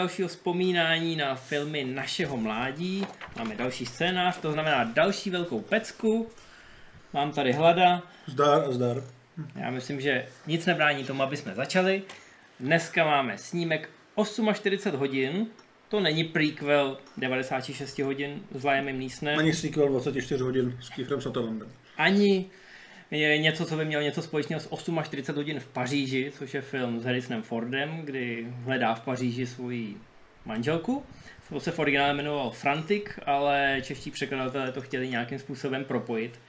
Dalšího vzpomínání na filmy našeho mládí. Máme další scénář, to znamená další velkou pecku. Mám tady hlada. Zdar a zdar. Já myslím, že nic nebrání tomu, aby jsme začali. Dneska máme snímek 48 hodin. To není prequel 96 hodin s Liamem Neesonem. Ani sequel 24 hodin s Kieferem Sutherlandem. Ani je něco, co by mělo něco společného s 48 hodin v Paříži, což je film s Harrisonem Fordem, kdy hledá v Paříži svoji manželku. To se v originále jmenoval Frantic, ale čeští překladatelé to chtěli nějakým způsobem propojit.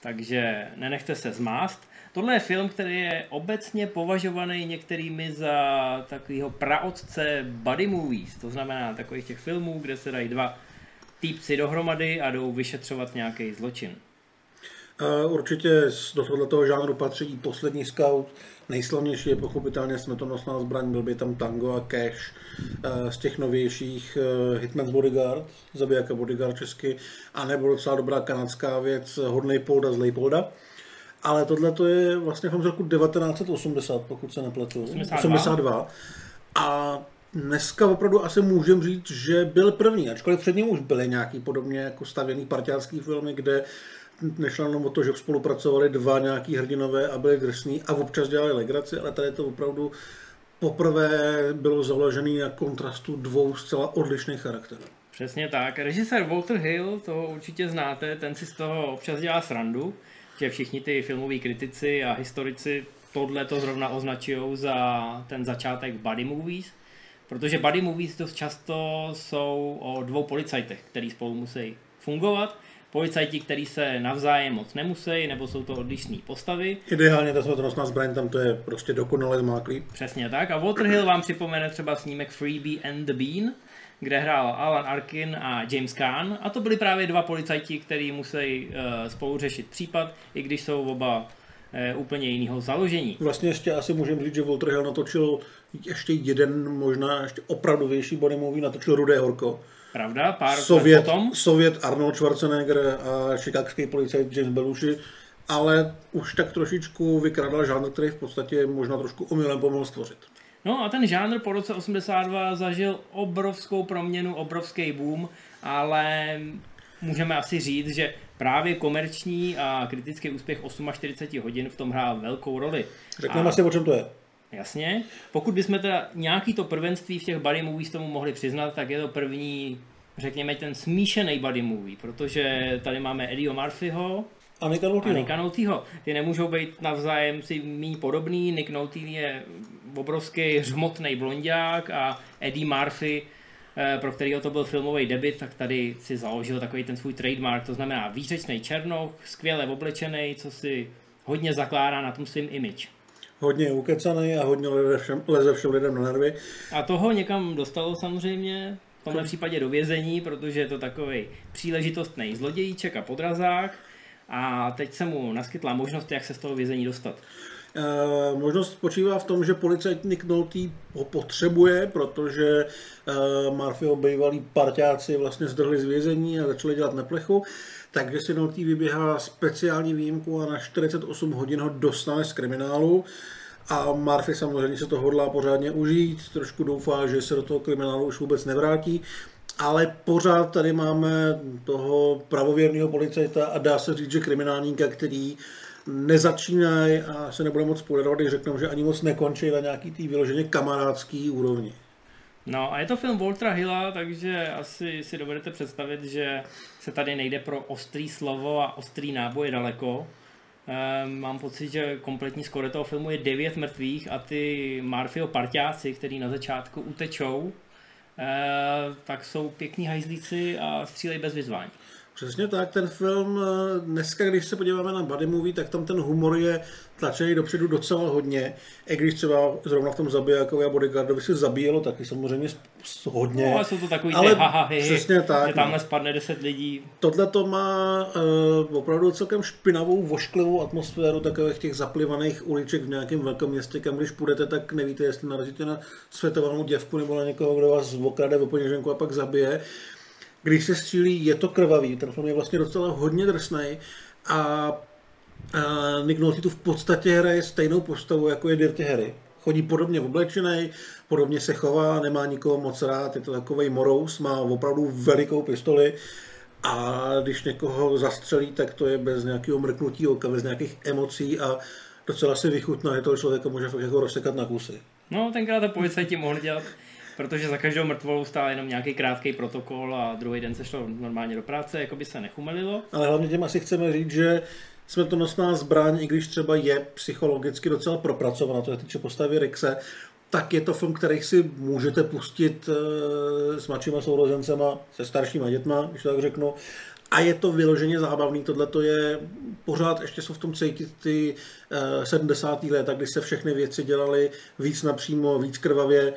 Takže nenechte se zmást. Tohle je film, který je obecně považovaný některými za takového praotce buddy movies, to znamená takových těch filmů, kde se dají dva týpci dohromady a jdou vyšetřovat nějaký zločin. Určitě do tohoto žánru patří i poslední scout. Nejslavnější je pochopitelně smrtonosná zbraň, byl by tam Tango a Cash. Z těch novějších Hitman's Bodyguard, zabijáka Bodyguard česky, a nebo docela dobrá kanadská věc Hodnej Polda z Leipolda. Ale tohle to je vlastně film z roku 1980, pokud se nepletu. 82. 82. A dneska opravdu asi můžeme říct, že byl první, ačkoliv před ním už byly nějaký podobně jako stavěný partiánský filmy, kde nešlo jenom o to, že spolupracovali dva nějaký hrdinové a byli drsní a občas dělali legraci, ale tady to opravdu poprvé bylo založené na kontrastu dvou zcela odlišných charakterů. Přesně tak. Režisér Walter Hill, to určitě znáte, ten si z toho občas dělá srandu, že všichni ty filmoví kritici a historici tohle to zrovna označují za ten začátek buddy movies, protože buddy movies dost často jsou o dvou policajtech, který spolu musí fungovat policajti, kteří se navzájem moc nemusí, nebo jsou to odlišné postavy. Ideálně ta smrtonosná zbraň tam to je prostě dokonale zmáklý. Přesně tak. A Walter Hill vám připomene třeba snímek Freebie and the Bean, kde hrál Alan Arkin a James Caan. A to byli právě dva policajti, kteří musí uh, spolu řešit případ, i když jsou oba uh, úplně jiného založení. Vlastně ještě asi můžeme říct, že Walter Hill natočil ještě jeden, možná ještě opravdovější body movie, natočil Rudé horko Pravda, pár Sovět, potom. Sovět Arnold Schwarzenegger a chicagský policajt James Belushi, ale už tak trošičku vykradal žánr, který v podstatě možná trošku omylem pomohl stvořit. No a ten žánr po roce 82 zažil obrovskou proměnu, obrovský boom, ale můžeme asi říct, že právě komerční a kritický úspěch 48 hodin v tom hrál velkou roli. Řekneme a... asi, o čem to je. Jasně. Pokud bychom teda nějaký to prvenství v těch buddy movies tomu mohli přiznat, tak je to první, řekněme, ten smíšený buddy movie, protože tady máme Eddieho Murphyho, a Nicka Nolteho. A Nicka Nolteho. Ty nemůžou být navzájem si méně podobný. Nick Nolte je obrovský hřmotný blondiák a Eddie Murphy, pro kterého to byl filmový debit, tak tady si založil takový ten svůj trademark, to znamená výřečný černoch, skvěle oblečený, co si hodně zakládá na tom svým image hodně ukecaný a hodně leze všem, leze všem lidem na nervy. A toho někam dostalo samozřejmě, v tomhle případě do vězení, protože je to takový příležitostný zlodějíček a podrazák a teď se mu naskytla možnost, jak se z toho vězení dostat. Uh, možnost spočívá v tom, že policajt Nick Nolte ho potřebuje, protože uh, Murphyho bývalí parťáci vlastně zdrhli z vězení a začali dělat neplechu, takže si Nolte vyběhá speciální výjimku a na 48 hodin ho dostane z kriminálu. A Murphy samozřejmě se to hodlá pořádně užít, trošku doufá, že se do toho kriminálu už vůbec nevrátí, ale pořád tady máme toho pravověrného policajta a dá se říct, že kriminálníka, který nezačínají a se nebude moc spoilerovat, když řeknou, že ani moc nekončí na nějaký tý vyloženě kamarádský úrovni. No a je to film Waltera Hilla, takže asi si dovedete představit, že se tady nejde pro ostrý slovo a ostrý náboj daleko. Ehm, mám pocit, že kompletní skoro toho filmu je devět mrtvých a ty Murphyho parťáci, který na začátku utečou, ehm, tak jsou pěkní hajzlíci a střílejí bez vyzvání. Přesně tak, ten film, eh, dneska, když se podíváme na buddy movie, tak tam ten humor je tlačený dopředu docela hodně. I když třeba zrovna v tom zabijákovi a bodyguardovi se zabíjelo taky samozřejmě hodně. No, ale jsou to takový ale haha, hi, přesně tak, že tamhle spadne 10 lidí. Tohle to má uh, opravdu celkem špinavou, vošklivou atmosféru takových těch zaplivaných uliček v nějakém velkém městě, kam když půjdete, tak nevíte, jestli narazíte na světovanou děvku nebo na někoho, kdo vás okrade o peněženku a pak zabije když se střílí, je to krvavý. Ten film je vlastně docela hodně drsný a, a Nick Nolte tu v podstatě hraje stejnou postavu, jako je Dirty Harry chodí podobně oblečený, podobně se chová, nemá nikoho moc rád, je to takový morous, má opravdu velikou pistoli a když někoho zastřelí, tak to je bez nějakého mrknutí oka, bez nějakých emocí a docela si vychutná, že toho člověka může fakt jako rozsekat na kusy. No, tenkrát to policajti mohli dělat, protože za každou mrtvolu stál jenom nějaký krátký protokol a druhý den se šlo normálně do práce, jako by se nechumelilo. Ale hlavně těm asi chceme říct, že smrtonosná zbraň, i když třeba je psychologicky docela propracovaná, to se týče postavy Rixe, tak je to film, který si můžete pustit e, s mladšíma sourozencema, se staršíma dětma, když tak řeknu. A je to vyloženě zábavný, tohle to je pořád, ještě jsou v tom cítit ty e, 70. léta, kdy se všechny věci dělaly víc napřímo, víc krvavě.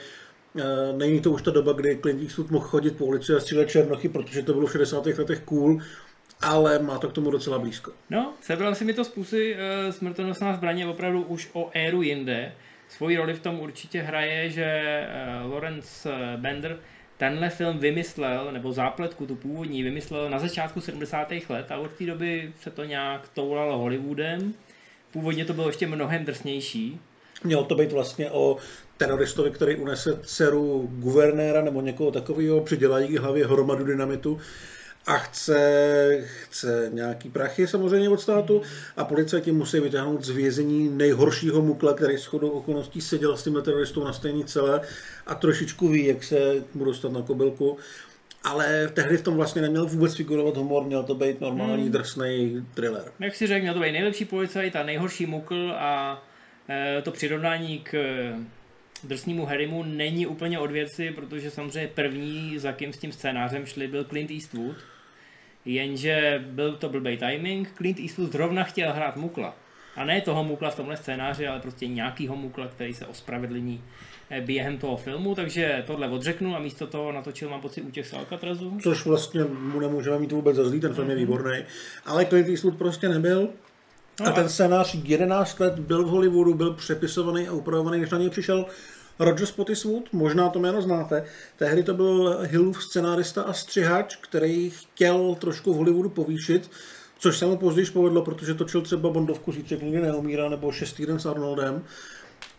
E, není to už ta doba, kdy Clint Eastwood mohl chodit po ulici a střílet černochy, protože to bylo v 60. letech cool, ale má to k tomu docela blízko. No, sebral si mi to způsoby, e, smrtonosná zbraně opravdu už o éru jinde. Svoji roli v tom určitě hraje, že e, Lawrence Bender tenhle film vymyslel, nebo zápletku tu původní vymyslel na začátku 70. let a od té doby se to nějak toulalo Hollywoodem. Původně to bylo ještě mnohem drsnější. Mělo to být vlastně o teroristovi, který unese dceru guvernéra nebo někoho takového, přidělají hlavě hromadu dynamitu a chce, chce nějaký prachy samozřejmě od státu a policajti musí vytáhnout z vězení nejhoršího mukla, který s chodou okolností seděl s tím teroristou na stejné celé a trošičku ví, jak se mu dostat na kobylku. Ale tehdy v tom vlastně neměl vůbec figurovat humor, měl to být normální hmm. drsný thriller. Jak si řekl, měl to být nejlepší policajt a nejhorší mukl a e, to přirovnání k drsnímu Harrymu není úplně od věci, protože samozřejmě první, za kým s tím scénářem šli, byl Clint Eastwood jenže byl to blbý timing. Clint Eastwood zrovna chtěl hrát Mukla. A ne toho Mukla v tomhle scénáři, ale prostě nějakýho Mukla, který se ospravedlní eh, během toho filmu, takže tohle odřeknu a místo toho natočil, mám pocit, útěk z Alcatrazu. Což vlastně mu nemůžeme mít vůbec za zlý, ten film je mhm. výborný. Ale Clint Eastwood prostě nebyl. A ten scénář 11 let byl v Hollywoodu, byl přepisovaný a upravovaný, než na něj přišel Roger Spottiswood, možná to jméno znáte, tehdy to byl Hillův scenárista a střihač, který chtěl trošku v Hollywoodu povýšit, což se mu později povedlo, protože točil třeba Bondovku Zítřek nikdy neumírá nebo Šest týden s Arnoldem.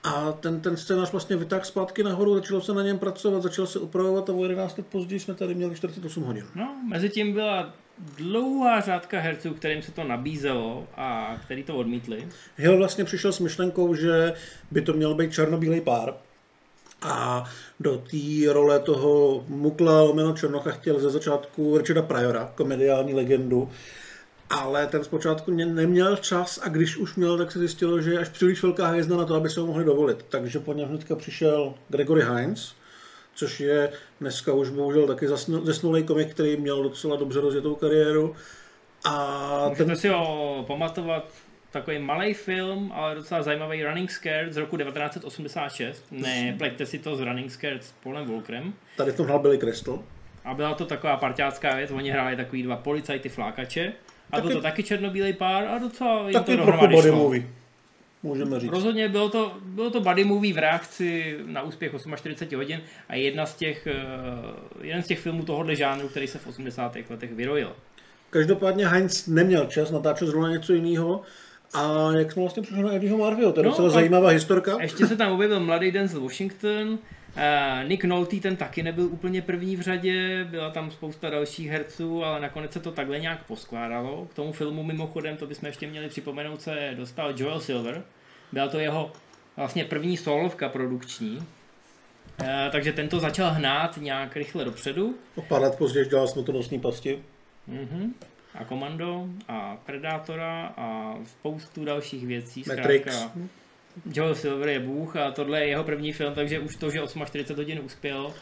A ten, ten scénář vlastně vytáhl zpátky nahoru, začalo se na něm pracovat, začal se upravovat a o 11 let později jsme tady měli 48 hodin. No, mezi tím byla dlouhá řádka herců, kterým se to nabízelo a který to odmítli. Hill vlastně přišel s myšlenkou, že by to měl být černobílý pár, a do té role toho Mukla Lomeno Černocha chtěl ze začátku Richarda Priora, komediální legendu, ale ten zpočátku neměl čas a když už měl, tak se zjistilo, že je až příliš velká hvězda na to, aby se ho mohli dovolit. Takže po něm hnedka přišel Gregory Hines, což je dneska už bohužel taky zesnulý komik, který měl docela dobře rozjetou kariéru. A Můžete ten... si ho pamatovat takový malý film, ale docela zajímavý Running Scared z roku 1986. Ne, pleťte si to s Running Scared s Polem Volkrem. Tady v tom hrál Billy Crystal. A byla to taková parťácká věc, oni hráli takový dva policajty flákače. A taky, to taky černobílý pár a docela jim to dohromady body movie. Můžeme říct. Rozhodně bylo to, bylo to buddy movie v reakci na úspěch 48 hodin a jedna z těch, eh, jeden z těch filmů tohohle žánru, který se v 80. letech vyrojil. Každopádně Heinz neměl čas natáčet zrovna něco jiného a jak jsme vlastně přišli na Eddieho Marvio, to je no, docela zajímavá historka. Ještě se tam objevil mladý Denzel Washington, Nick Nolte ten taky nebyl úplně první v řadě, byla tam spousta dalších herců, ale nakonec se to takhle nějak poskládalo. K tomu filmu mimochodem, to bychom ještě měli připomenout, se dostal Joel Silver. Byla to jeho vlastně první solovka produkční, Uh, takže tento začal hnát nějak rychle dopředu. O pár let později dělal smrtonosní pasti. Mm-hmm a Komando a Predátora a spoustu dalších věcí. Matrix. Zkrátka, Joel Silver je bůh a tohle je jeho první film, takže už to, že 48 hodin uspěl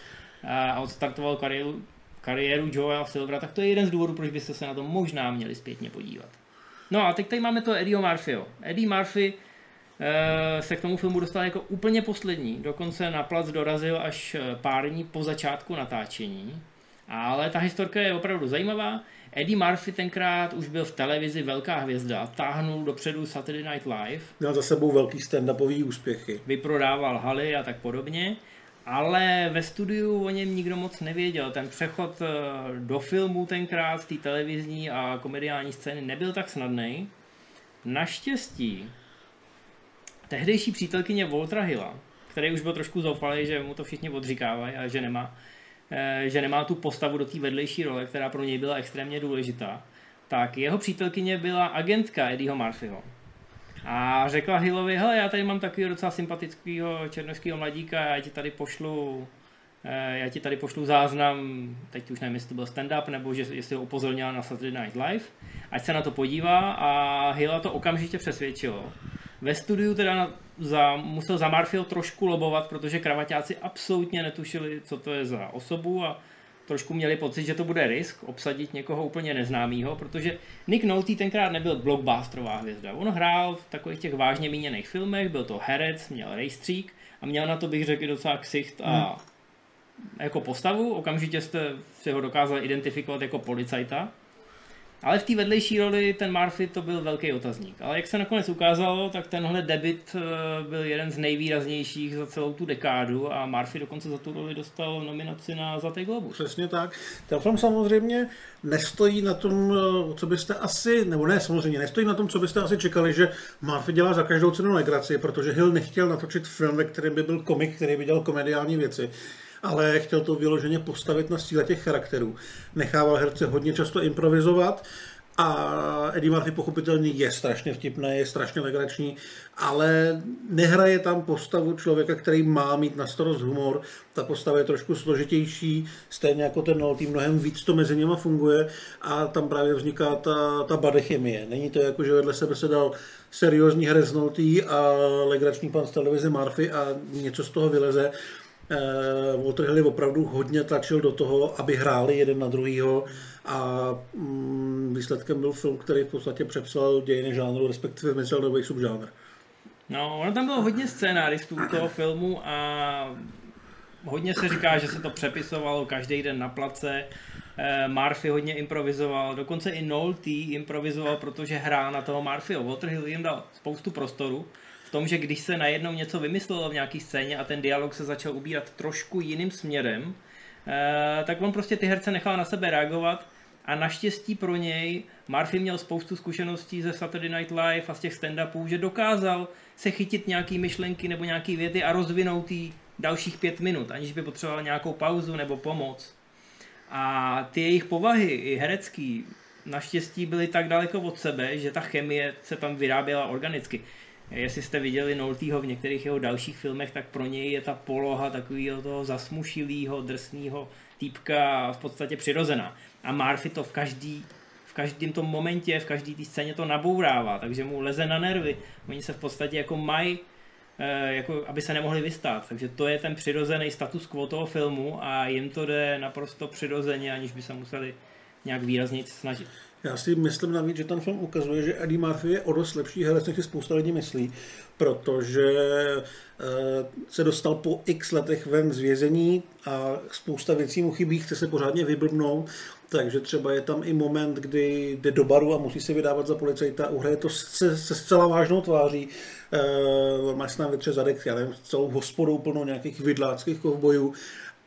a odstartoval kariéru, kariéru Joela Silvera, tak to je jeden z důvodů, proč byste se na to možná měli zpětně podívat. No a teď tady máme to Eddie Murphyho. Eddie Murphy uh, se k tomu filmu dostal jako úplně poslední. Dokonce na plac dorazil až eh, pár dní po začátku natáčení. Ale ta historka je opravdu zajímavá. Eddie Murphy tenkrát už byl v televizi velká hvězda, táhnul dopředu Saturday Night Live. Měl za sebou velký stand-upový úspěchy. Vyprodával haly a tak podobně. Ale ve studiu o něm nikdo moc nevěděl. Ten přechod eh, do filmu tenkrát z té televizní a komediální scény nebyl tak snadný. Naštěstí tehdejší přítelkyně Voltra Hilla který už byl trošku zoufalý, že mu to všichni odříkávají a že nemá, že nemá tu postavu do té vedlejší role, která pro něj byla extrémně důležitá, tak jeho přítelkyně byla agentka Eddieho Murphyho. A řekla Hillovi, hele, já tady mám takového docela sympatického černožského mladíka, já ti tady pošlu eh, já ti tady pošlu záznam, teď už nevím, jestli to byl stand-up, nebo že, jestli ho upozornila na Saturday Night Live, ať se na to podívá a Hilla to okamžitě přesvědčilo. Ve studiu teda za, musel za Marfil trošku lobovat, protože kravaťáci absolutně netušili, co to je za osobu a trošku měli pocit, že to bude risk obsadit někoho úplně neznámého, protože Nick Nolte tenkrát nebyl blockbusterová hvězda. On hrál v takových těch vážně míněných filmech, byl to herec, měl rejstřík a měl na to, bych řekl, docela ksicht a hmm. jako postavu. Okamžitě jste si ho dokázali identifikovat jako policajta. Ale v té vedlejší roli ten Murphy to byl velký otazník. Ale jak se nakonec ukázalo, tak tenhle debit eh, byl jeden z nejvýraznějších za celou tu dekádu a Murphy dokonce za tu roli dostal nominaci na Zlatý globus. Přesně tak. Ten film samozřejmě nestojí na tom, eh, co byste asi, nebo ne, samozřejmě nestojí na tom, co byste asi čekali, že Murphy dělá za každou cenu legraci, protože Hill nechtěl natočit film, ve kterém by byl komik, který by dělal komediální věci ale chtěl to vyloženě postavit na síle těch charakterů. Nechával herce hodně často improvizovat a Eddie Murphy pochopitelně je strašně vtipný, je strašně legrační, ale nehraje tam postavu člověka, který má mít na starost humor. Ta postava je trošku složitější, stejně jako ten Nolte, mnohem víc to mezi nimi funguje a tam právě vzniká ta, ta badechemie. Není to jako, že vedle sebe se dal seriózní herec Nolte a legrační pan z televize Murphy a něco z toho vyleze Walter Hill opravdu hodně tlačil do toho, aby hráli jeden na druhýho a mm, výsledkem byl film, který v podstatě přepsal dějiny žánru, respektive vymyslel nový subžánr. No, ono tam bylo hodně scénáristů toho filmu a hodně se říká, že se to přepisovalo každý den na place. Eh, Murphy hodně improvizoval, dokonce i Nolte improvizoval, protože hrál na toho Murphyho. Walter Hill jim dal spoustu prostoru v tom, že když se najednou něco vymyslelo v nějaké scéně a ten dialog se začal ubírat trošku jiným směrem, eh, tak on prostě ty herce nechal na sebe reagovat a naštěstí pro něj Murphy měl spoustu zkušeností ze Saturday Night Live a z těch stand-upů, že dokázal se chytit nějaký myšlenky nebo nějaký věty a rozvinout jí dalších pět minut, aniž by potřeboval nějakou pauzu nebo pomoc. A ty jejich povahy, i herecký, naštěstí byly tak daleko od sebe, že ta chemie se tam vyráběla organicky. Jestli jste viděli Noltýho v některých jeho dalších filmech, tak pro něj je ta poloha takového toho zasmušilého, drsného týpka v podstatě přirozená. A Murphy to v každý v každém tom momentě, v každé té scéně to nabourává, takže mu leze na nervy. Oni se v podstatě jako mají, eh, jako aby se nemohli vystát. Takže to je ten přirozený status quo toho filmu a jim to jde naprosto přirozeně, aniž by se museli nějak výrazně snažit. Já si myslím navíc, že ten film ukazuje, že Eddie Murphy je o dost lepší herec, než si spousta lidí myslí, protože eh, se dostal po x letech ven z vězení a spousta věcí mu chybí, chce se pořádně vyblbnout, takže třeba je tam i moment, kdy jde do baru a musí se vydávat za policajta, uhraje to se, se zcela vážnou tváří, uh, má na větře zadek, já nevím, celou hospodou plnou nějakých vidláckých kovbojů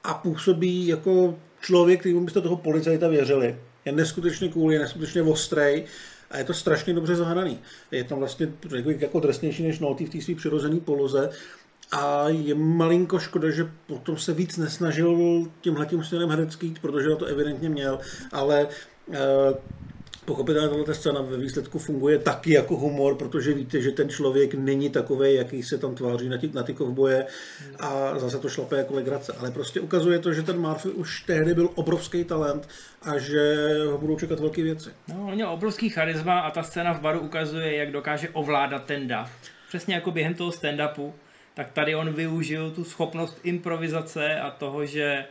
a působí jako člověk, kterým byste toho policajta věřili je neskutečně cool, je neskutečně ostrej a je to strašně dobře zahraný. Je tam vlastně řekl jako drsnější než Noty v té své přirozené poloze a je malinko škoda, že potom se víc nesnažil tímhletím směrem herecký, protože na to evidentně měl, ale uh, Pochopitelně tato scéna ve výsledku funguje taky jako humor, protože víte, že ten člověk není takový, jaký se tam tváří na ty, na ty kovboje a zase to šlape jako legrace. Ale prostě ukazuje to, že ten Murphy už tehdy byl obrovský talent a že ho budou čekat velké věci. No, on měl obrovský charisma a ta scéna v baru ukazuje, jak dokáže ovládat ten dav. Přesně jako během toho stand-upu, tak tady on využil tu schopnost improvizace a toho, že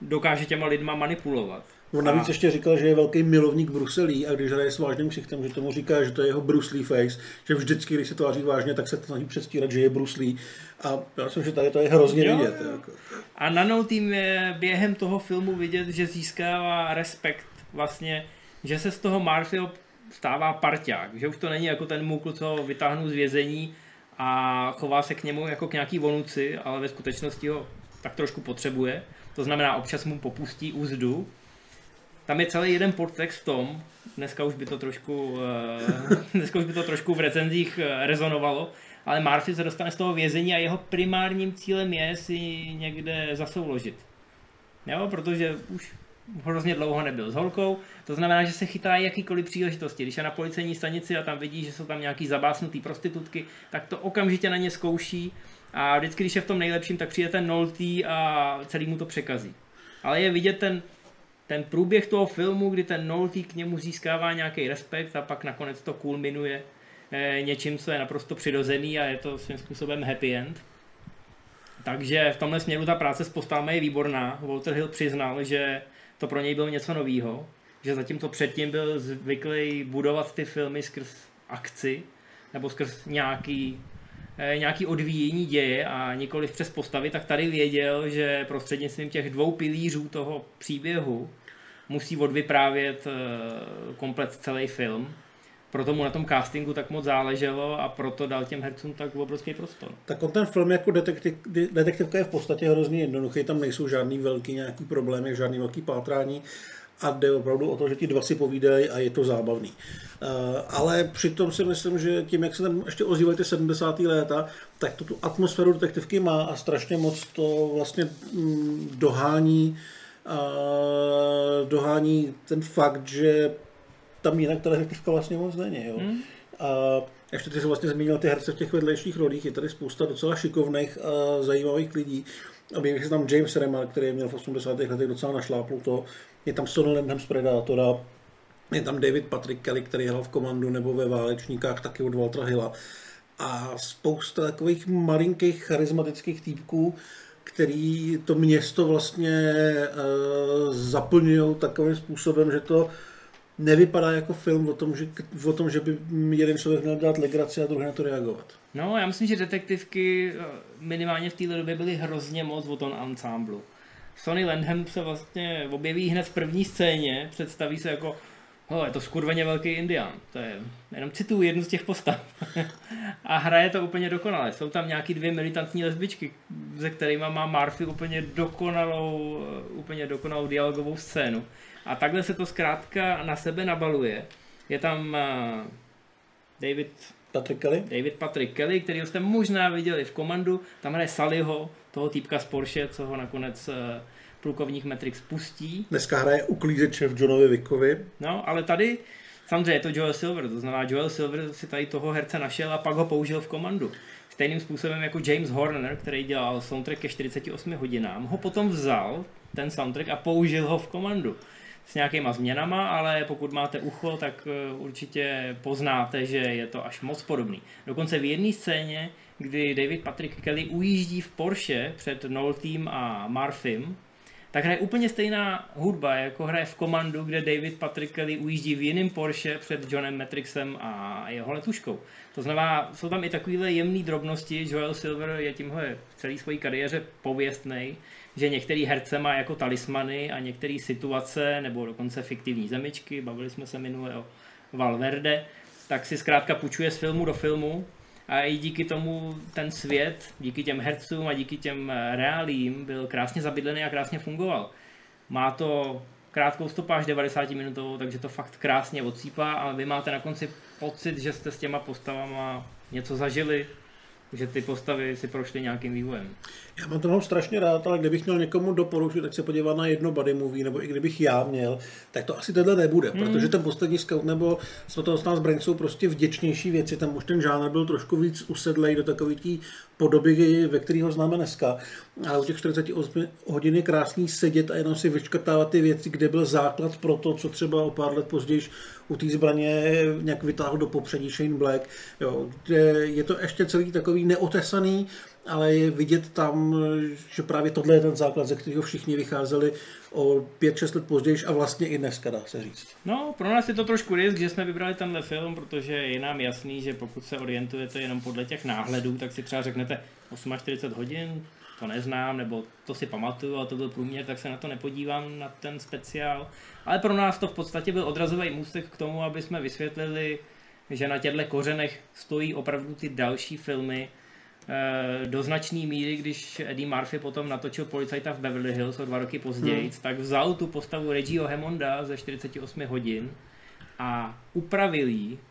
dokáže těma lidma manipulovat. On navíc a... ještě říkal, že je velký milovník Bruselí a když hraje s vážným ksichtem, že tomu říká, že to je jeho Bruce Lee face, že vždycky, když se to tváří vážně, tak se to snaží předstírat, že je Bruce Lee. A já myslím, že tady to je hrozně jo. vidět. Jako. A na tým je během toho filmu vidět, že získává respekt vlastně, že se z toho Marfil stává parťák, že už to není jako ten mukl, co ho vytáhnu z vězení a chová se k němu jako k nějaký vonuci, ale ve skutečnosti ho tak trošku potřebuje. To znamená, občas mu popustí úzdu, tam je celý jeden podtext v tom, dneska už by to trošku, eh, dneska už by to trošku v recenzích eh, rezonovalo, ale Murphy se dostane z toho vězení a jeho primárním cílem je si někde zasouložit. Jo, protože už hrozně dlouho nebyl s holkou, to znamená, že se chytá jakýkoliv příležitosti. Když je na policejní stanici a tam vidí, že jsou tam nějaký zabásnutý prostitutky, tak to okamžitě na ně zkouší a vždycky, když je v tom nejlepším, tak přijde ten noltý a celý mu to překazí. Ale je vidět ten, ten průběh toho filmu, kdy ten noltý k němu získává nějaký respekt a pak nakonec to kulminuje eh, něčím, co je naprosto přirozený a je to svým způsobem happy end. Takže v tomhle směru ta práce s postavami je výborná. Walter Hill přiznal, že to pro něj bylo něco novýho, že zatímco předtím byl zvyklý budovat ty filmy skrz akci, nebo skrz nějaký, nějaký odvíjení děje a nikoli přes postavy, tak tady věděl, že prostřednictvím těch dvou pilířů toho příběhu musí odvyprávět eh, komplet celý film proto mu na tom castingu tak moc záleželo a proto dal těm hercům tak obrovský prostor. Tak on ten film jako detektiv, detektivka je v podstatě hrozně jednoduchý, tam nejsou žádný velký nějaký problémy, žádný velký pátrání a jde opravdu o to, že ti dva si povídají a je to zábavný. Uh, ale přitom si myslím, že tím, jak se tam ještě ozývají ty 70. léta, tak to tu atmosféru detektivky má a strašně moc to vlastně mm, dohání uh, dohání ten fakt, že tam jinak ta detektivka vlastně moc není. Jo. Hmm. A ještě ty jsi vlastně zmínil ty herce v těch vedlejších rolích, je tady spousta docela šikovných a zajímavých lidí. A je tam James Remar, který měl v 80. letech docela našlápl to. Je tam Sonny Landham z Predatora, je tam David Patrick Kelly, který hrál v komandu nebo ve Válečníkách, taky od Waltera Hilla. A spousta takových malinkých charismatických týpků, který to město vlastně uh, zaplňují takovým způsobem, že to nevypadá jako film o tom, že, o tom, že by jeden člověk měl dát legraci a druhý na to reagovat. No, já myslím, že detektivky eh, minimálně v té době byly hrozně moc o tom ensemble. Sonny Landham se vlastně objeví hned v první scéně, představí se jako Oh, je to skurveně velký indián. To je, jenom cituju jednu z těch postav. a hraje to úplně dokonale. Jsou tam nějaký dvě militantní lesbičky, ze kterými má Murphy úplně dokonalou, eh, úplně dokonalou dialogovou scénu. A takhle se to zkrátka na sebe nabaluje. Je tam uh, David Patrick Kelly? David Patrick Kelly, který jste možná viděli v komandu. Tam hraje Sallyho, toho týpka z Porsche, co ho nakonec uh, plukovník Matrix pustí. Dneska hraje uklízeče v Johnovi Vickovi. No, ale tady samozřejmě je to Joel Silver, to znamená Joel Silver si tady toho herce našel a pak ho použil v komandu. Stejným způsobem jako James Horner, který dělal soundtrack ke 48 hodinám, ho potom vzal, ten soundtrack, a použil ho v komandu s nějakýma změnama, ale pokud máte ucho, tak eh, určitě poznáte, že je to až moc podobný. Dokonce v jedné scéně, kdy David Patrick Kelly ujíždí v Porsche před Noltým a Marfim, tak hraje úplně stejná hudba, jako hraje v komandu, kde David Patrick Kelly ujíždí v jiném Porsche před Johnem Matrixem a jeho letuškou. To znamená, jsou tam i takovéhle jemné drobnosti. Joel Silver je tímhle v celé své kariéře pověstný, že některý herce má jako talismany a některé situace nebo dokonce fiktivní zemičky, bavili jsme se minule o Valverde, tak si zkrátka půjčuje z filmu do filmu a i díky tomu ten svět, díky těm hercům a díky těm reálím byl krásně zabydlený a krásně fungoval. Má to krátkou stopáž 90 minutovou, takže to fakt krásně odsýpá a vy máte na konci pocit, že jste s těma postavama něco zažili, že ty postavy si prošly nějakým vývojem. Já mám to mám strašně rád, ale kdybych měl někomu doporučit, tak se podívat na jedno buddy movie, nebo i kdybych já měl, tak to asi tohle nebude, hmm. protože ten poslední scout nebo Svatého z Brain jsou prostě vděčnější věci, tam už ten žánr byl trošku víc usedlej do takové té podoby, ve které ho známe dneska. Ale u těch 48 hodin je krásný sedět a jenom si vyškrtávat ty věci, kde byl základ pro to, co třeba o pár let později u té zbraně nějak vytáhl do popředí Shane Black. Jo, je to ještě celý takový neotesaný, ale je vidět tam, že právě tohle je ten základ, ze kterého všichni vycházeli o 5-6 let později a vlastně i dneska, dá se říct. No, pro nás je to trošku risk, že jsme vybrali tenhle film, protože je nám jasný, že pokud se orientujete jenom podle těch náhledů, tak si třeba řeknete 48 hodin, to neznám, nebo to si pamatuju, a to byl průměr, tak se na to nepodívám, na ten speciál. Ale pro nás to v podstatě byl odrazový můstek k tomu, aby jsme vysvětlili, že na těchto kořenech stojí opravdu ty další filmy, do značné míry, když Eddie Murphy potom natočil policajta v Beverly Hills o dva roky později, hmm. tak vzal tu postavu Reggieho Hemonda ze 48 hodin a upravil ji Eh,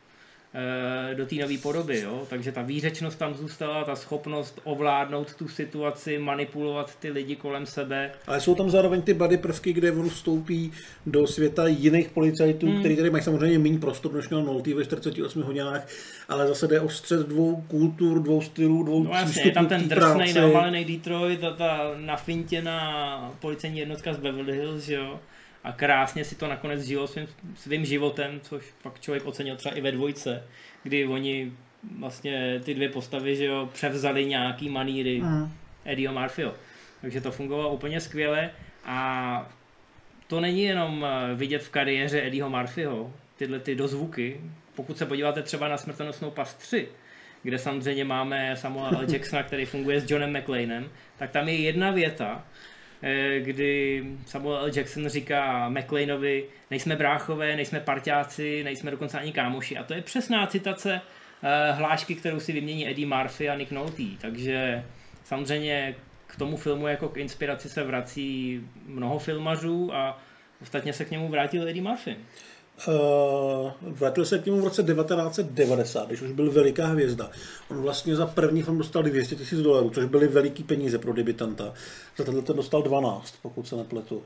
do té nové podoby. Jo? Takže ta výřečnost tam zůstala, ta schopnost ovládnout tu situaci, manipulovat ty lidi kolem sebe. Ale jsou tam zároveň ty body prvky, kde on vstoupí do světa jiných policajtů, hmm. který tady mají samozřejmě méně prostor, než měl Nolte ve 48 hodinách, ale zase jde o střed dvou kultur, dvou stylů, dvou no, jasně, je tam ten drsnej, namalený Detroit a ta nafintěná policejní jednotka z Beverly Hills, jo a krásně si to nakonec žilo svým, svým životem, což pak člověk ocenil třeba i ve dvojce, kdy oni vlastně ty dvě postavy, že jo, převzali nějaký maníry mm. Eddieho Murphyho. Takže to fungovalo úplně skvěle a to není jenom eh, vidět v kariéře Eddieho Murphyho, tyhle ty dozvuky. Pokud se podíváte třeba na Smrtonosnou pas 3, kde samozřejmě máme Samuel L. Jacksona, který funguje s Johnem McLeanem, tak tam je jedna věta, kdy Samuel L. Jackson říká McLeanovi, nejsme bráchové, nejsme parťáci, nejsme dokonce ani kámoši. A to je přesná citace eh, hlášky, kterou si vymění Eddie Murphy a Nick Nolte. Takže samozřejmě k tomu filmu jako k inspiraci se vrací mnoho filmařů a ostatně se k němu vrátil Eddie Murphy. Uh, vrátil se k němu v roce 1990, když už byl veliká hvězda. On vlastně za první film dostal 200 000 dolarů, což byly veliký peníze pro debitanta. Za tenhle ten dostal 12, pokud se nepletu.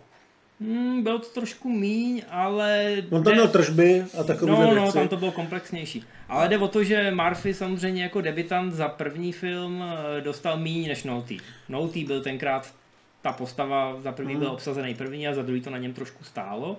Hmm, byl to trošku míň, ale... On tam měl tržby a takové No, věci. no, tam to bylo komplexnější. Ale jde o to, že Murphy samozřejmě jako debitant za první film eh, dostal míň než Nolte. Nolte byl tenkrát ta postava, za první hmm. byl obsazený první a za druhý to na něm trošku stálo.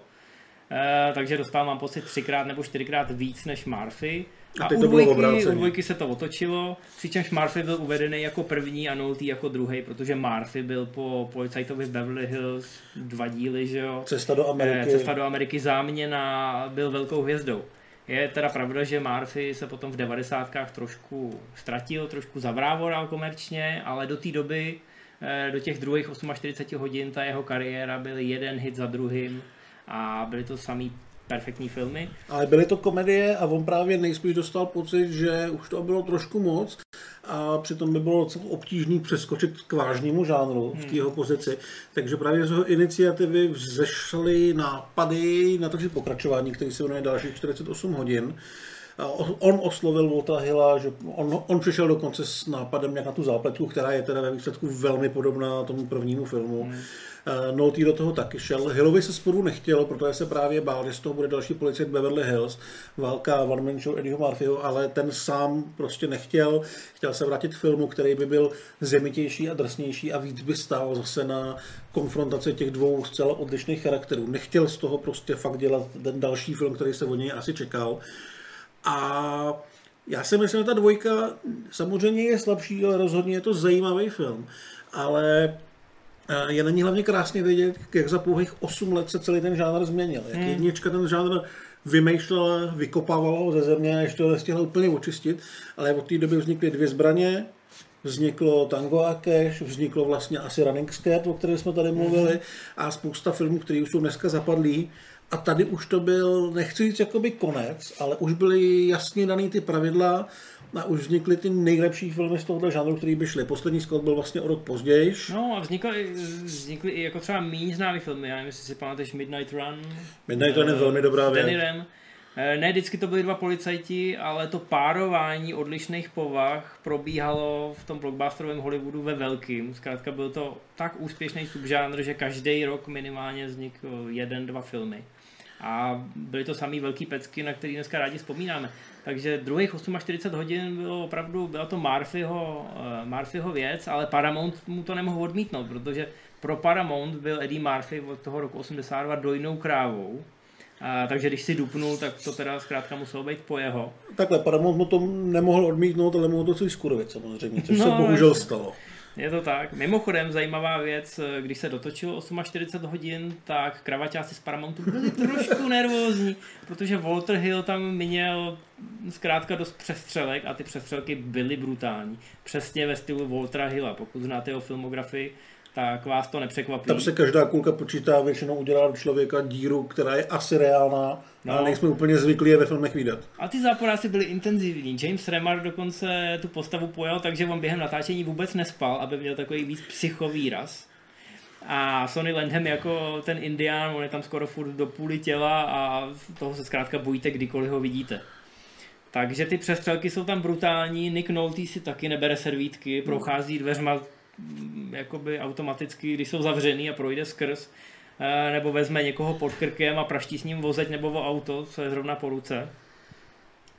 Eh, takže dostal mám pocit třikrát nebo čtyřikrát víc než Murphy. A, a u, dvojky, u dvojky se to otočilo, přičemž Murphy byl uvedený jako první a Nolte jako druhý, protože Murphy byl po policajtovi Beverly Hills dva díly, že jo. Cesta do Ameriky. Eh, cesta do Ameriky záměna, byl velkou hvězdou. Je teda pravda, že Murphy se potom v devadesátkách trošku ztratil, trošku zavrávoral komerčně, ale do té doby, eh, do těch druhých 48 hodin, ta jeho kariéra byl jeden hit za druhým a byly to samý perfektní filmy. Ale byly to komedie a on právě nejspíš dostal pocit, že už to bylo trošku moc a přitom by bylo docela obtížný přeskočit k vážnému žánru v té jeho hmm. pozici. Takže právě z jeho iniciativy vzešly nápady na to, pokračování, který se jmenuje dalších 48 hodin. On oslovil Volta Hilla, že on, on přišel dokonce s nápadem jak na tu zápletku, která je teda ve výsledku velmi podobná tomu prvnímu filmu. Hmm. Uh, Nolte do toho taky šel. Hillovi se sporu nechtělo, protože se právě bál, že z toho bude další policajt Beverly Hills, válka One Man Show Eddieho Murphyho, ale ten sám prostě nechtěl. Chtěl se vrátit k filmu, který by byl zemitější a drsnější a víc by stál zase na konfrontaci těch dvou zcela odlišných charakterů. Nechtěl z toho prostě fakt dělat ten další film, který se od něj asi čekal. A já si myslím, že ta dvojka samozřejmě je slabší, ale rozhodně je to zajímavý film. Ale eh, je na ní hlavně krásně vidět, jak za pouhých 8 let se celý ten žánr změnil. Jak hmm. jednička ten žánr vymýšlela, vykopávala ze země a ještě to nestihla úplně očistit, ale od té doby vznikly dvě zbraně, vzniklo Tango a Cash, vzniklo vlastně asi Running Scared, o kterém jsme tady mluvili, hmm. a spousta filmů, které už jsou dneska zapadlí, a tady už to byl, nechci říct jakoby konec, ale už byly jasně daný ty pravidla a už vznikly ty nejlepší filmy z tohoto žánru, který by šly. Poslední Scott byl vlastně o rok později. No a vznikly, vznikly i jako třeba méně známý filmy, já nevím, jestli si pamatuješ Midnight Run. Midnight Run je velmi dobrá věc. Eh, ne vždycky to byli dva policajti, ale to párování odlišných povah probíhalo v tom blockbusterovém Hollywoodu ve velkým. Zkrátka byl to tak úspěšný subžánr, že každý rok minimálně vznikl jeden, dva filmy. A byly to samý velký pecky, na který dneska rádi vzpomínáme. Takže druhých 48 hodin bylo opravdu, byla to Murphyho, uh, Murphyho věc, ale Paramount mu to nemohl odmítnout, protože pro Paramount byl Eddie Murphy od toho roku 82 dojnou krávou a, takže když si dupnul, tak to teda zkrátka muselo být po jeho. Takhle, Paramount mu to nemohl odmítnout, ale mohl to si skurvit samozřejmě, což no, se bohužel stalo. Je to tak. Mimochodem, zajímavá věc, když se dotočilo 48 hodin, tak kravaťáci z Paramountu byli trošku nervózní, protože Walter Hill tam měl zkrátka dost přestřelek a ty přestřelky byly brutální. Přesně ve stylu Waltera Hilla, pokud znáte jeho filmografii, tak vás to nepřekvapí. Tam se každá kulka počítá, většinou udělá do člověka díru, která je asi reálná, no. ale nejsme úplně zvyklí je ve filmech vidět. A ty záporáci byly intenzivní. James Remar dokonce tu postavu pojal, takže on během natáčení vůbec nespal, aby měl takový víc psychový raz. A Sonny Landham jako ten indián, on je tam skoro furt do půly těla a toho se zkrátka bojíte, kdykoliv ho vidíte. Takže ty přestřelky jsou tam brutální, Nick Nolte si taky nebere servítky, prochází dveřma jakoby automaticky, když jsou zavřený a projde skrz, eh, nebo vezme někoho pod krkem a praští s ním vozeť nebo o auto, co je zrovna po ruce.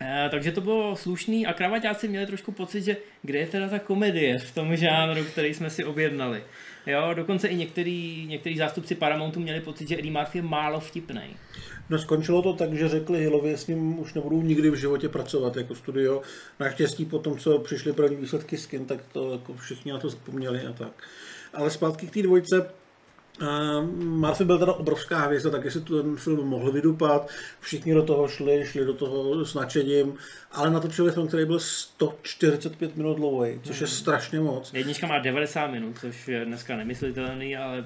Eh, takže to bylo slušný a kravaťáci měli trošku pocit, že kde je teda ta komedie v tom žánru, který jsme si objednali. Jo, dokonce i některý, některý zástupci Paramountu měli pocit, že Eddie Murphy je málo vtipný. No skončilo to tak, že řekli Hillovi, s ním už nebudou nikdy v životě pracovat jako studio. Naštěstí po tom, co přišly první výsledky skin, tak to jako všichni na to zapomněli a tak. Ale zpátky k té dvojce, Uh, Murphy byl teda obrovská hvězda, tak jestli ten film mohl vydupat, všichni do toho šli, šli do toho s nadšením, ale natočili film, který byl 145 minut dlouhý, což je hmm. strašně moc. Jednička má 90 minut, což je dneska nemyslitelný, ale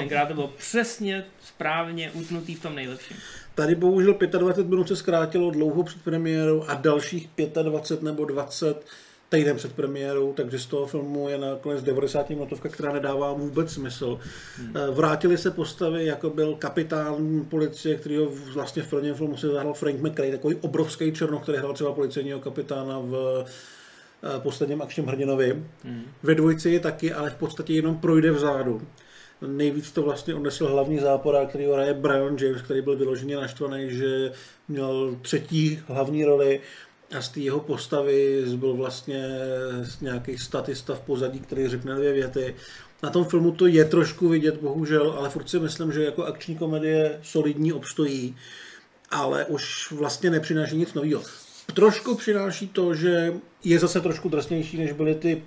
tenkrát to bylo přesně správně utnutý v tom nejlepším. Tady bohužel 25 minut se zkrátilo dlouho před premiérou a dalších 25 nebo 20 týden před premiérou, takže z toho filmu je nakonec 90 minutovka, která nedává vůbec smysl. Hmm. Eh, vrátili se postavy, jako byl kapitán policie, který ho vlastně v prvním filmu se zahrál Frank McRae, takový obrovský černoch, který hrál třeba policejního kapitána v eh, posledním akčním hrdinovi. Hmm. Ve dvojci je taky, ale v podstatě jenom projde vzadu. Nejvíc to vlastně odnesl hlavní záporák, který hraje Brian James, který byl vyloženě naštvaný, že měl třetí hlavní roli a z té jeho postavy byl vlastně nějaký statista v pozadí, který řekne dvě věty. Na tom filmu to je trošku vidět, bohužel, ale furt si myslím, že jako akční komedie solidní obstojí, ale už vlastně nepřináší nic nového. Trošku přináší to, že je zase trošku drsnější, než byly ty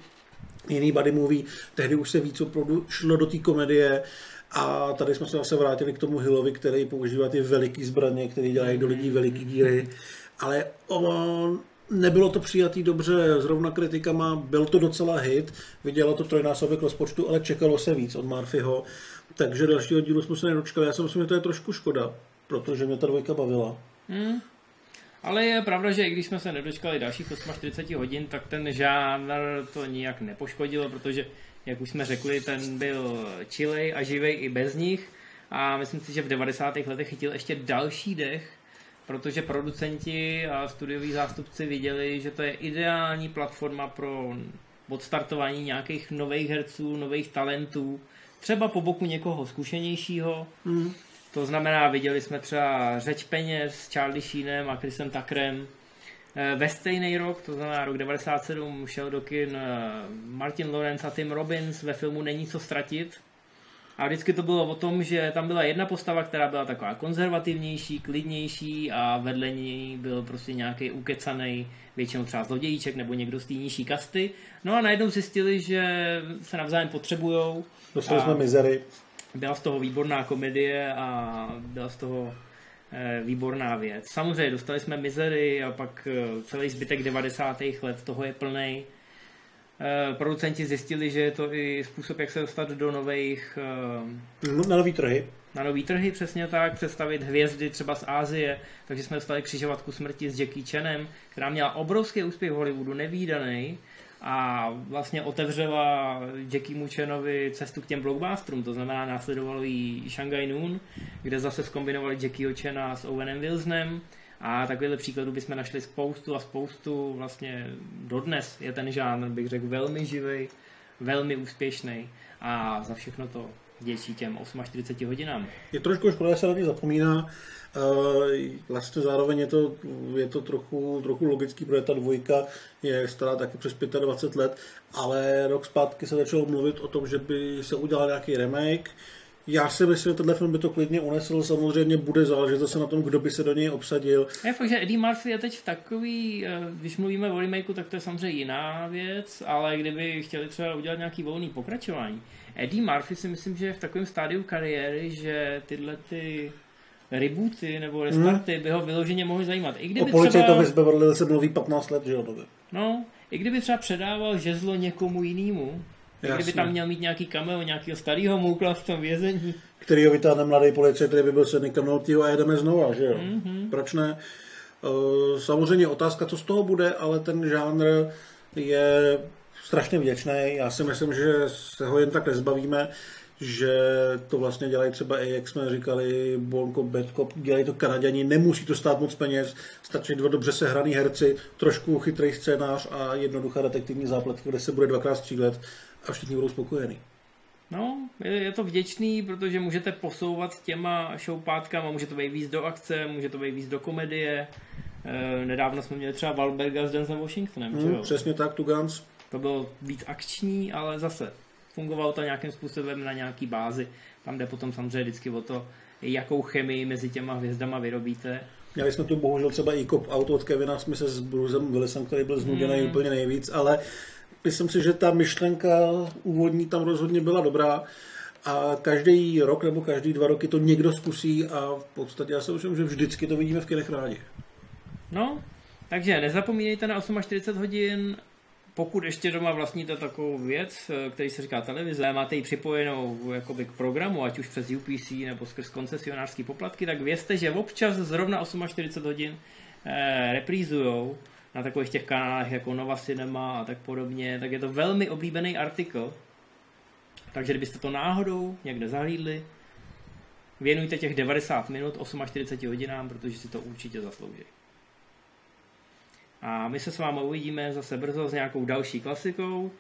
jiný body movie. Tehdy už se víc opravdu šlo do té komedie a tady jsme se zase vrátili k tomu Hillovi, který používá ty veliký zbraně, které dělají do lidí veliký díry ale on, nebylo to přijatý dobře zrovna kritikama, byl to docela hit, vidělo to trojnásobek rozpočtu, ale čekalo se víc od Murphyho, takže dalšího dílu jsme se nedočkali. Já si myslím, že to je trošku škoda, protože mě ta dvojka bavila. Hmm. Ale je pravda, že i když jsme se nedočkali dalších 48 hodin, tak ten žánr to nijak nepoškodilo, protože, jak už jsme řekli, ten byl chilej a živej i bez nich. A myslím si, že v 90. letech chytil ještě další dech, protože producenti a studioví zástupci viděli, že to je ideální platforma pro odstartování nějakých nových herců, nových talentů, třeba po boku někoho zkušenějšího. Mm. To znamená, viděli jsme třeba Řeč peněz s Charlie Sheenem a Chrisem Tuckerem. Eh, ve stejný rok, to znamená rok 97, šel do kin eh, Martin Lawrence a Tim Robbins ve filmu Není co ztratit, a vždycky to bylo o tom, že tam byla jedna postava, která byla taková konzervativnější, klidnější a vedle ní byl prostě nějaký ukecaný, většinou třeba zlodějíček nebo někdo z té nižší kasty. No a najednou zjistili, že se navzájem potřebujou. Dostali jsme mizery. Byla z toho výborná komedie a byla z toho eh, výborná věc. Samozřejmě dostali jsme mizery a pak eh, celý zbytek 90. let toho je plný Eh, producenti zjistili, že je to i způsob, jak se dostat do nových... No, na nový trhy. Na nový trhy, přesně tak, představit hvězdy třeba z Ázie, takže jsme dostali křižovatku smrti s Jackie Chanem, která měla obrovský úspěch v Hollywoodu, nevýdaný, a vlastně otevřela Jackie Chanovi cestu k těm blockbusterům, to znamená následovalo jí Shanghai Noon, kde zase zkombinovali Jackie Chana s Owenem Wilsonem, a takovýchhle příkladů bychom našli spoustu a spoustu vlastně dodnes. Je ten žánr, bych řekl, velmi živý, velmi úspěšný a za všechno to děčí těm 48 hodinám. Je trošku škoda, že se na ně zapomíná. Vlastně zároveň je to, je to trochu, trochu logický, protože ta dvojka je stará taky přes 25 let, ale rok zpátky se začalo mluvit o tom, že by se udělal nějaký remake, já si myslím, že tenhle film by to klidně unesl, samozřejmě bude záležet zase na tom, kdo by se do něj obsadil. Je fakt, že Eddie Murphy je teď v takový, eh, když mluvíme o remakeu, tak to je samozřejmě jiná věc, ale kdyby chtěli třeba udělat nějaký volný pokračování. Eddie Murphy si myslím, že je v takovém stádiu kariéry, že tyhle ty rebooty nebo restarty hmm. by ho vyloženě mohly zajímat. I kdyby o policii třeba... to Beverly se mluví 15 let, že jo? No, i kdyby třeba předával žezlo někomu jinému, Jasně. Kdyby tam měl mít nějaký cameo, nějakého starého moukla v tom vězení. Který ho vytáhne mladý policie, který by byl se Noltyho a jedeme znova, že jo? Mm-hmm. Proč ne? Eh, samozřejmě otázka, co z toho bude, ale ten žánr je strašně vděčný. Já si myslím, že se ho jen tak nezbavíme, že to vlastně dělají třeba i, jak jsme říkali, Bonko, Bedkop, dělají to Kanaděni, nemusí to stát moc peněz, stačí dva dobře sehraný herci, trošku chytrý scénář a jednoduchá detektivní zápletka, kde se bude dvakrát střílet a všichni budou spokojení. No, je, je to vděčný, protože můžete posouvat těma šoupátkama, může to být víc do akce, může to být víc do komedie. E, nedávno jsme měli třeba Valberga s Denzem Washingtonem, hmm, Přesně tak, tu Guns. To bylo víc akční, ale zase fungovalo to nějakým způsobem na nějaký bázi. Tam jde potom samozřejmě vždycky o to, jakou chemii mezi těma hvězdama vyrobíte. Měli jsme tu bohužel třeba i kop auto od Kevina Smise s Brucem Willisem, který byl znuděný hmm. úplně nejvíc, ale myslím si, že ta myšlenka úvodní tam rozhodně byla dobrá a každý rok nebo každý dva roky to někdo zkusí a v podstatě já si myslím, že vždycky to vidíme v kinech rádi. No, takže nezapomínejte na 48 hodin, pokud ještě doma vlastníte takovou věc, který se říká televize, máte ji připojenou jakoby k programu, ať už přes UPC nebo skrz koncesionářský poplatky, tak vězte, že občas zrovna 48 hodin eh, reprízujou na takových těch kanálech jako Nova Cinema a tak podobně, tak je to velmi oblíbený artikl. Takže kdybyste to náhodou někde zahlídli, věnujte těch 90 minut 48 hodinám, protože si to určitě zaslouží. A my se s vámi uvidíme zase brzo s nějakou další klasikou.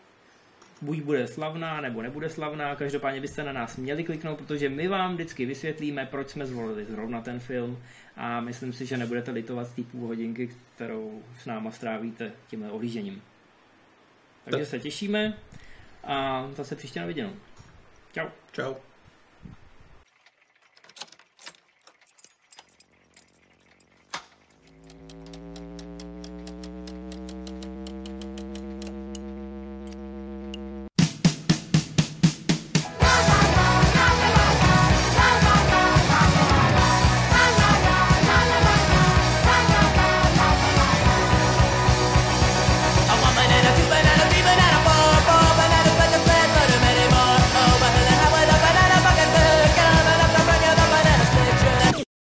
Buď bude slavná, nebo nebude slavná. Každopádně byste na nás měli kliknout, protože my vám vždycky vysvětlíme, proč jsme zvolili zrovna ten film. A myslím si, že nebudete litovat té půl hodinky, kterou s náma strávíte tímhle ohlížením. Takže tak. se těšíme a zase příště na viděnou. Čau. Čau.